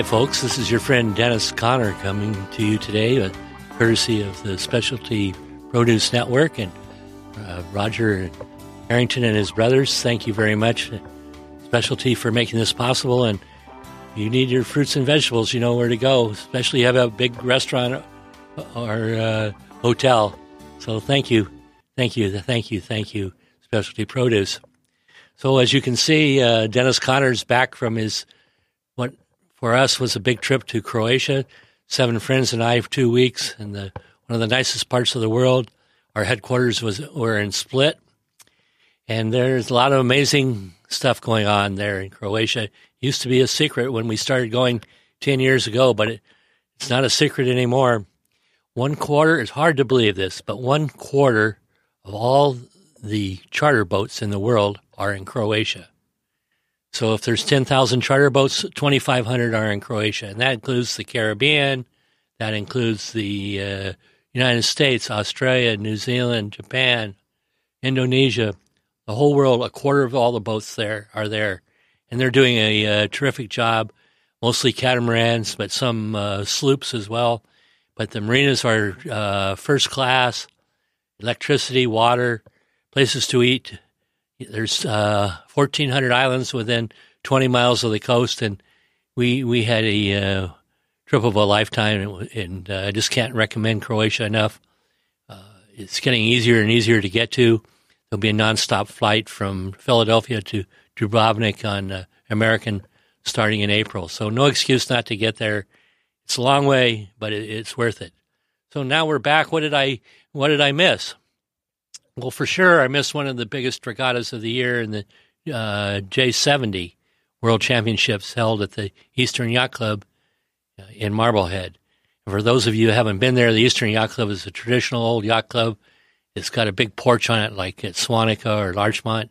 Hi, folks. This is your friend Dennis Conner coming to you today, uh, courtesy of the Specialty Produce Network and uh, Roger Harrington and his brothers. Thank you very much, Specialty, for making this possible. And you need your fruits and vegetables, you know where to go, especially you have a big restaurant or uh, hotel. So thank you, thank you, thank you, thank you, Specialty Produce. So as you can see, uh, Dennis Conner's back from his for us was a big trip to Croatia. Seven friends and I for two weeks, and the one of the nicest parts of the world. Our headquarters was were in Split, and there's a lot of amazing stuff going on there in Croatia. It used to be a secret when we started going ten years ago, but it, it's not a secret anymore. One quarter it's hard to believe this, but one quarter of all the charter boats in the world are in Croatia. So if there's 10,000 charter boats, 2,500 are in Croatia, and that includes the Caribbean, that includes the uh, United States, Australia, New Zealand, Japan, Indonesia, the whole world. A quarter of all the boats there are there, and they're doing a, uh terrific job. Mostly catamarans, but some uh, sloops as well. But the marinas are uh, first class. Electricity, water, places to eat, there's uh, 1,400 islands within 20 miles of the coast, and we we had a uh, trip of a lifetime, and, and uh, I just can't recommend Croatia enough. Uh, it's getting easier and easier to get to. There'll be a nonstop flight from Philadelphia to Dubrovnik on uh, American starting in April, so no excuse not to get there. It's a long way, but it, it's worth it. So now we're back. What did I what did I miss? Well, for sure, I missed one of the biggest regattas of the year in the uh, J70 World Championships held at the Eastern Yacht Club uh, in Marblehead. And for those of you who haven't been there, the Eastern Yacht Club is a traditional old yacht club. It's got a big porch on it, like at Seawanhaka or Larchmont.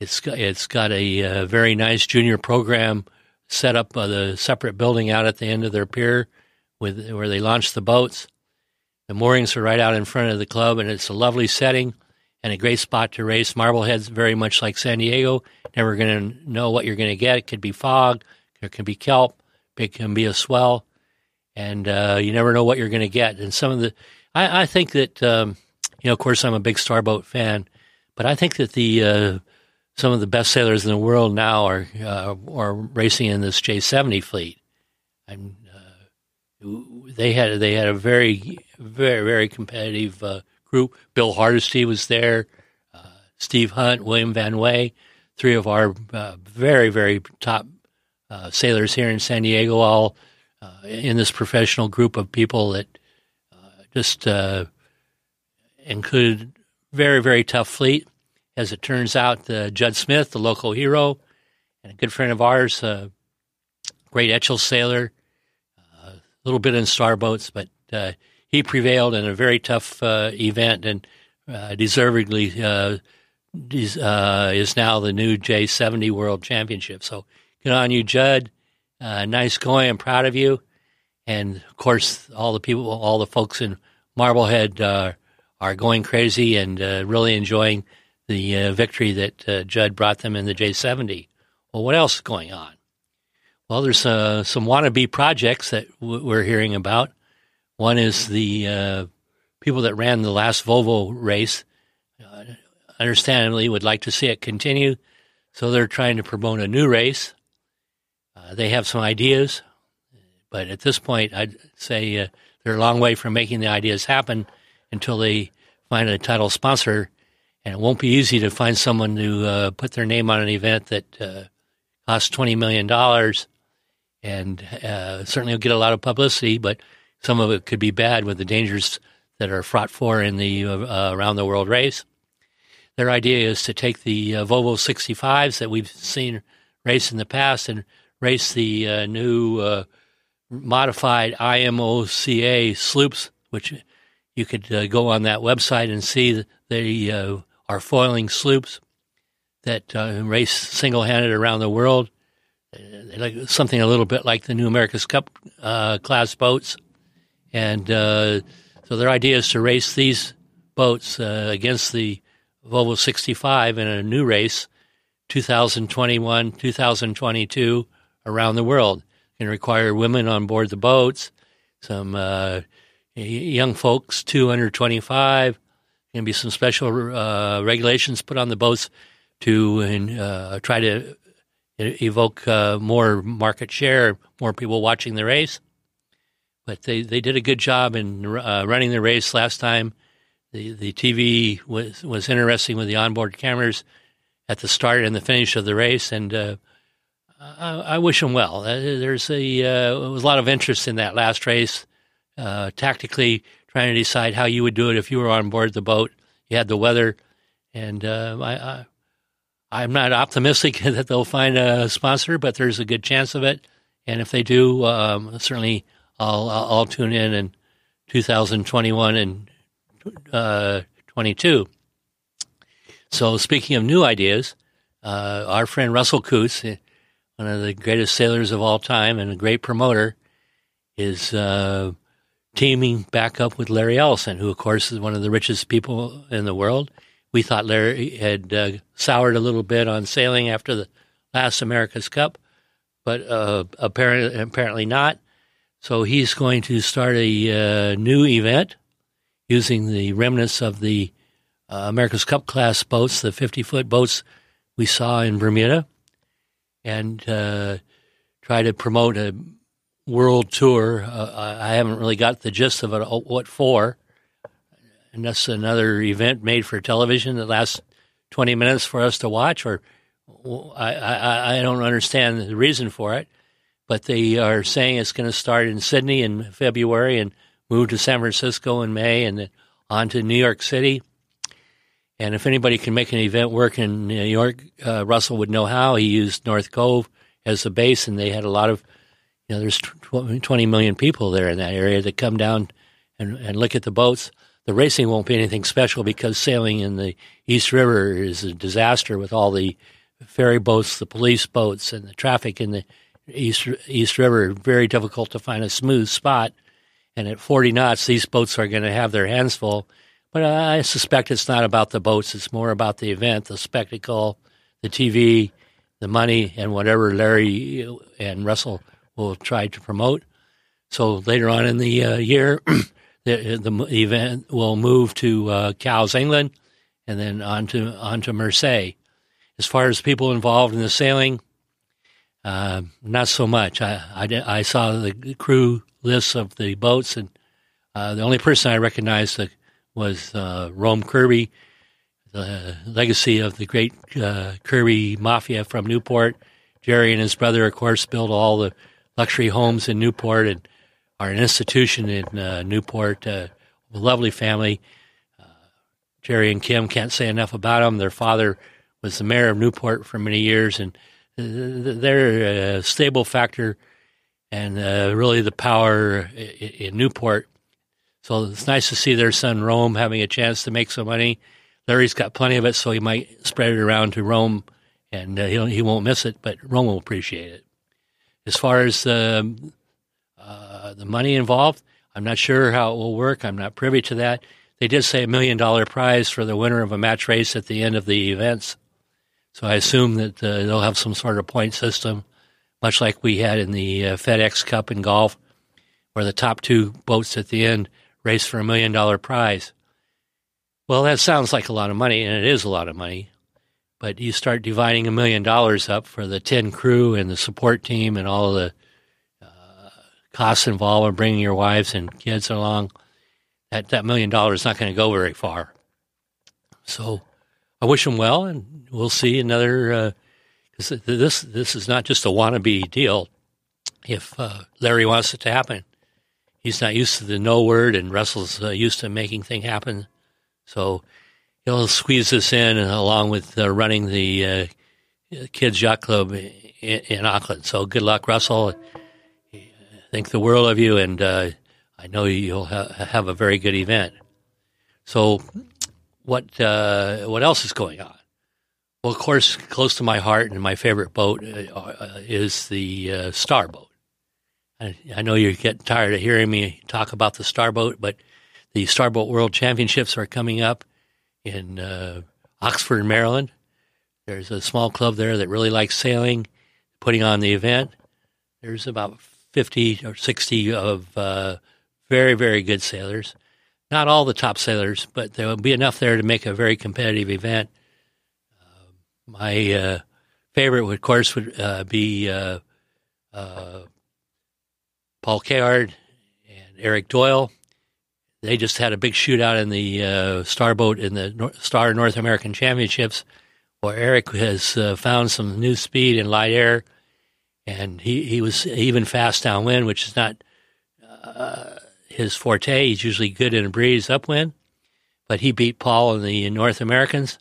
It's got, it's got a uh, very nice junior program set up by the separate building out at the end of their pier with where they launch the boats. The moorings are right out in front of the club, and it's a lovely setting and a great spot to race. Marblehead's very much like San Diego. Never going to know what you're going to get. It could be fog, there can be kelp, it can be a swell, and uh, you never know what you're going to get. And some of the, I, I think that, um, you know, of course, I'm a big Starboat fan, but I think that the uh, some of the best sailors in the world now are uh, are racing in this J70 fleet. Uh, they had they had a very very very competitive uh, group. Bill Hardesty was there, uh, Steve Hunt, Willem Van Waay, three of our uh, very, very top uh, sailors here in San Diego, all uh, in this professional group of people that just included very, very tough fleet. As it turns out, Jud Smith, the local hero, and a good friend of ours, great Etchell sailor, a little bit in starboats, but he prevailed in a very tough uh, event and uh, deservedly uh, is, uh, is now the new J70 World Championship. So good on you, Jud. Uh, nice going. I'm proud of you. And of course, all the people, all the folks in Marblehead uh, are going crazy and really enjoying the victory that Jud brought them in the J70. Well, what else is going on? Well, there's some wannabe projects that w- we're hearing about. One is the uh, people that ran the last Volvo race, uh, understandably, would like to see it continue. So they're trying to promote a new race. Uh, they have some ideas, but at this point, I'd say uh, they're a long way from making the ideas happen until they find a title sponsor. And it won't be easy to find someone to uh, put their name on an event that uh, costs $20 million and certainly will get a lot of publicity, but some of it could be bad with the dangers that are fraught for in the uh, around the world race. Their idea is to take the uh, Volvo 65s that we've seen race in the past and race the uh, new uh, modified IMOCA sloops, which you could uh, go on that website and see they uh, are foiling sloops that uh, race single handed around the world. Like something a little bit like the new America's Cup uh, class boats, and uh, so their idea is to race these boats uh, against the Volvo 65 in a new race, 2021, 2022, around the world. Going to require women on board the boats, some uh, young folks, two under 25. Going to be some special uh, regulations put on the boats to uh, try to evoke uh, more market share, more people watching the race. But they, they did a good job in uh, running the race last time. The the TV was was interesting with the onboard cameras at the start and the finish of the race, and uh, I, I, wish them well. Uh, there's a uh, was a lot of interest in that last race, uh, tactically trying to decide how you would do it if you were on board the boat. You had the weather, and uh, I I'm not optimistic that they'll find a sponsor, but there's a good chance of it. And if they do, um, certainly I'll, I'll tune in in 2021 and uh, 22. So speaking of new ideas, uh, our friend Russell Coutts, uh, one of the greatest sailors of all time and a great promoter, is uh, teaming back up with Larry Ellison, who of course is one of the richest people in the world we thought Larry had uh, soured a little bit on sailing after the last America's Cup, but uh, apparently, apparently not. So he's going to start a uh, new event using the remnants of the uh, America's Cup class boats, the 50 foot boats we saw in Bermuda, and uh, try to promote a world tour. Uh, I haven't really got the gist of it, what for and that's another event made for television that lasts 20 minutes for us to watch, or I, I, I don't understand the reason for it. But they are saying it's going to start in Sydney in February and move to San Francisco in May and on to New York City. And if anybody can make an event work in New York, uh, Russell would know how. He used North Cove as the base, and they had a lot of, you know, there's 20 million people there in that area that come down and, and look at the boats the racing won't be anything special because sailing in the East River is a disaster with all the ferry boats, the police boats, and the traffic in the East East River. Very difficult to find a smooth spot. And at 40 knots, these boats are going to have their hands full. But I suspect it's not about the boats. It's more about the event, the spectacle, the TV, the money, and whatever Larry and Russell will try to promote. So later on in the uh, year, the, the event will move to uh, Cowes, England, and then on to, on to Marseille. As far as people involved in the sailing, uh, not so much. I, I, I, saw the crew lists of the boats, and uh, the only person I recognized was uh, Rome Kirby, the legacy of the great uh, Kirby mafia from Newport. Jerry and his brother, of course, built all the luxury homes in Newport, and an institution in uh, Newport. Uh, lovely family. Uh, Jerry and Kim can't say enough about them. Their father was the mayor of Newport for many years, and they're a stable factor and uh, really the power in Newport. So it's nice to see their son Rome having a chance to make some money. Larry's got plenty of it, so he might spread it around to Rome, and uh, he he won't miss it. But Rome will appreciate it. As far as um, uh, the money involved, I'm not sure how it will work. I'm not privy to that. They did say a million dollar prize for the winner of a match race at the end of the events. So I assume that uh, they'll have some sort of point system, much like we had in the uh, FedEx Cup in golf, where the top two boats at the end race for a million dollar prize. Well, that sounds like a lot of money, and it is a lot of money. But you start dividing a million dollars up for the 10 crew and the support team and all the costs involved in bringing your wives and kids along, that, that million dollars is not going to go very far. So I wish them well, and we'll see another. Because uh, this this is not just a wannabe deal. If uh, Larry wants it to happen, he's not used to the no word, and Russell's uh, used to making things happen. So he'll squeeze this in, along with uh, running the uh, kids yacht club in, in Auckland. So good luck, Russell. Think the world of you, and uh, I know you'll ha- have a very good event. So, what uh, what else is going on? Well, of course, close to my heart and my favorite boat uh, uh is the uh, Starboat. I, I, know you're getting tired of hearing me talk about the Starboat, but the Starboat World Championships are coming up in uh, Oxford, Maryland. There's a small club there that really likes sailing, putting on the event. There's about 50 or 60 of uh, very, very good sailors. Not all the top sailors, but there will be enough there to make a very competitive event. Uh, my uh, favorite, of course, would uh, be uh, uh, Paul Cayard and Eric Doyle. They just had a big shootout in the Starboat in the Star North American Championships, where Eric has found some new speed in light air, and he, he was even fast downwind, which is not uh, his forte. He's usually good in a breeze upwind, but he beat Paul in the North Americans,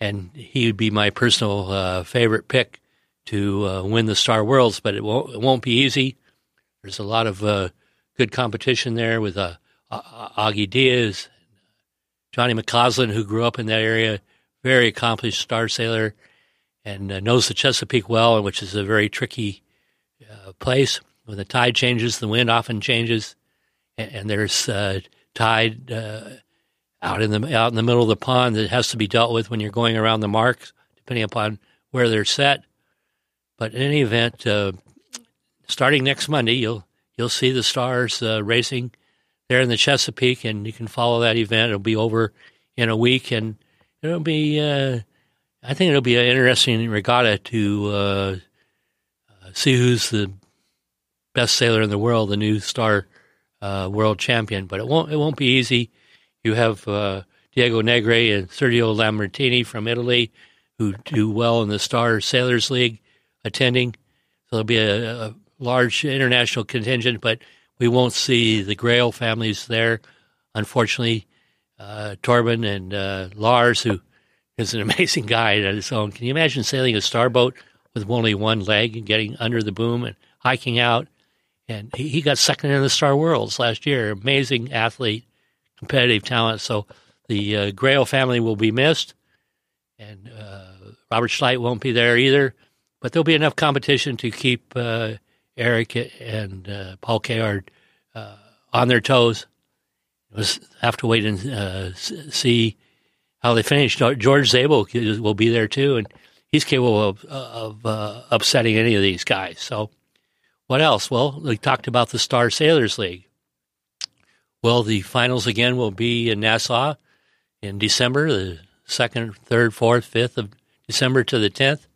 and he would be my personal uh, favorite pick to uh, win the Star Worlds. But it won't it won't be easy. There's a lot of uh, good competition there with uh, Augie Diaz, Johnny McCausland, who grew up in that area, very accomplished star sailor, and uh, knows the Chesapeake well, which is a very tricky uh, place. When the tide changes, the wind often changes, and, and there's uh, tide uh, out in the out in the middle of the pond that has to be dealt with when you're going around the marks, depending upon where they're set. But in any event, uh, starting next Monday, you'll you'll see the stars uh, racing there in the Chesapeake, and you can follow that event. It'll be over in a week, and it'll be. Uh, I think it'll be an interesting regatta to uh, see who's the best sailor in the world, the new star uh, world champion. But it won't. It won't be easy. You have uh, Diego Negri and Sergio Lambertenghi from Italy, who do well in the Star Sailors League, attending. So there'll be a, a large international contingent, but we won't see the Grael families there. Unfortunately, uh, Torben and uh, Lars, who is an amazing guy on his own. Can you imagine sailing a starboat with only one leg and getting under the boom and hiking out? And he, got second in the Star Worlds last year. Amazing athlete, competitive talent. So the uh, Grael family will be missed, and uh, Robert Scheidt won't be there either. But there'll be enough competition to keep uh, Eric and uh, Paul Cayard uh, on their toes. We'll have to wait and uh, see how they finish. George Szabo will be there too, and he's capable of, of uh, upsetting any of these guys. So, what else? Well, we talked about the Star Sailors League. Well, the finals again will be in Nassau in December, the second, third, fourth, fifth of December to the tenth.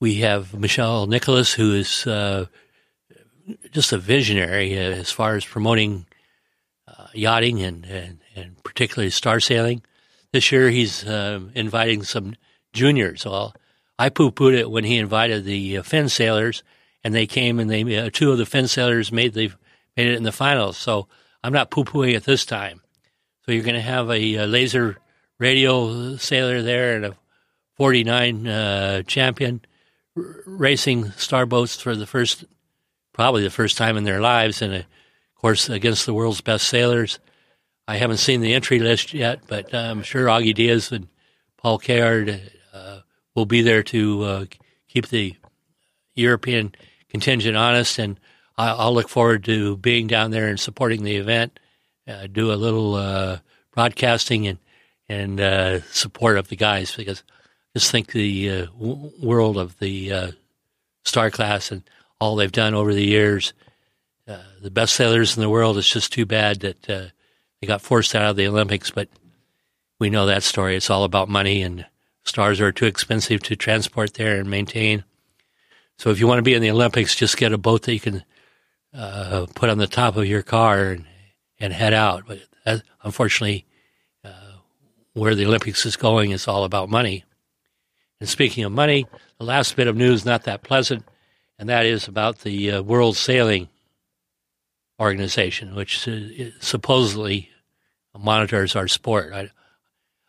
We have Michelle Nicholas, who is uh, just a visionary uh, as far as promoting uh, yachting and, and, and, particularly star sailing. This year, he's uh, inviting some juniors. Well, I poo pooed it when he invited the uh, Finn sailors, and they came and they uh, two of the Finn sailors made the made it in the finals. So I'm not poo pooing it this time. So you're going to have a, a, laser radio sailor there and a 49 champion racing star boats for the first, probably the first time in their lives, and of course against the world's best sailors. I haven't seen the entry list yet, but I'm sure Augie Diaz and Paul Cayard uh, will be there to uh, keep the European contingent honest, and I'll look forward to being down there and supporting the event. Uh, do a little uh, broadcasting and and uh, support of the guys because just think the uh, w- world of the uh, star class and all they've done over the years. Uh, the best sailors in the world. It's just too bad that uh, they got forced out of the Olympics, but we know that story. It's all about money, and stars are too expensive to transport there and maintain. So if you want to be in the Olympics, just get a boat that you can uh, put on the top of your car and, and head out. But that, unfortunately, uh, where the Olympics is going is all about money. And speaking of money, the last bit of news not that pleasant, and that is about the uh, World Sailing Organization, which uh, supposedly monitors our sport. I,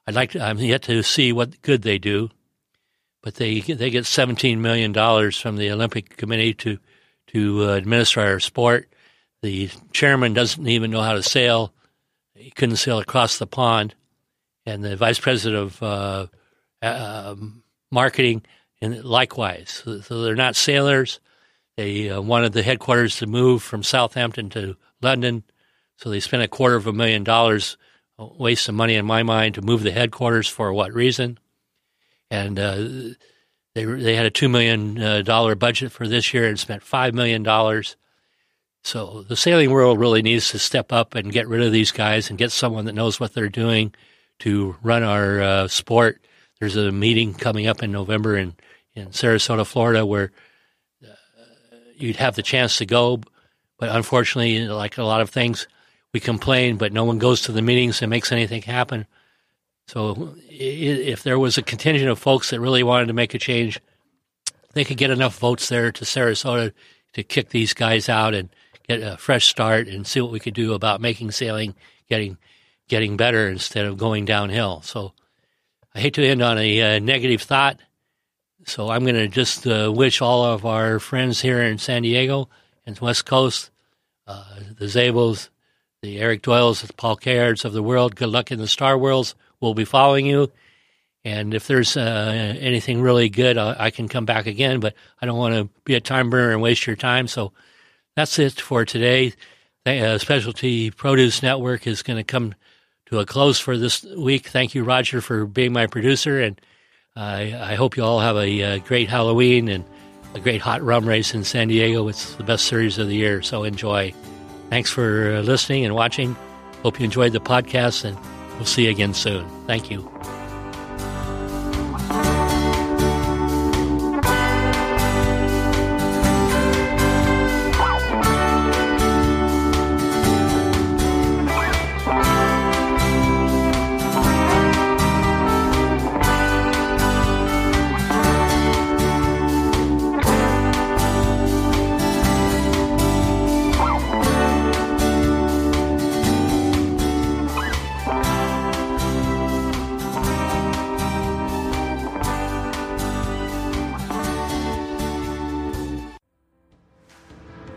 would like to, I'm yet to see what good they do, but they they get seventeen million dollars from the Olympic Committee to to uh, administer our sport. The chairman doesn't even know how to sail; he couldn't sail across the pond, and the vice president of uh, uh, marketing and likewise. So, so, they're not sailors. They uh, wanted the headquarters to move from Southampton to London, so they spent a quarter of a million dollars, waste of money in my mind, to move the headquarters. For what reason? And uh, they they had a two million dollar budget for this year and spent five million dollars. So the sailing world really needs to step up and get rid of these guys and get someone that knows what they're doing to run our uh, sport. There's a meeting coming up in November in in Sarasota, Florida, where uh, you'd have the chance to go, but unfortunately, like a lot of things, we complain, but no one goes to the meetings and makes anything happen. So if there was a contingent of folks that really wanted to make a change, they could get enough votes there to Sarasota to kick these guys out and get a fresh start and see what we could do about making sailing getting getting better instead of going downhill. So I hate to end on a uh, negative thought. So I'm going to just uh, wish all of our friends here in San Diego and West Coast, uh, the Szabos, the Eric Doyles, the Paul Cayards of the world, good luck in the Star Worlds We'll be following you. And if there's uh, anything really good, I, I, can come back again. But I don't want to be a time burner and waste your time. So that's it for today. The uh, Specialty Produce Network is going to come to a close for this week. Thank you, Roger, for being my producer. And I, I hope you all have a, a, uh, great Halloween and a great hot rum race in San Diego. It's the best series of the year. So enjoy. Thanks for uh, listening and watching. Hope you enjoyed the podcast and We'll see you again soon. Thank you.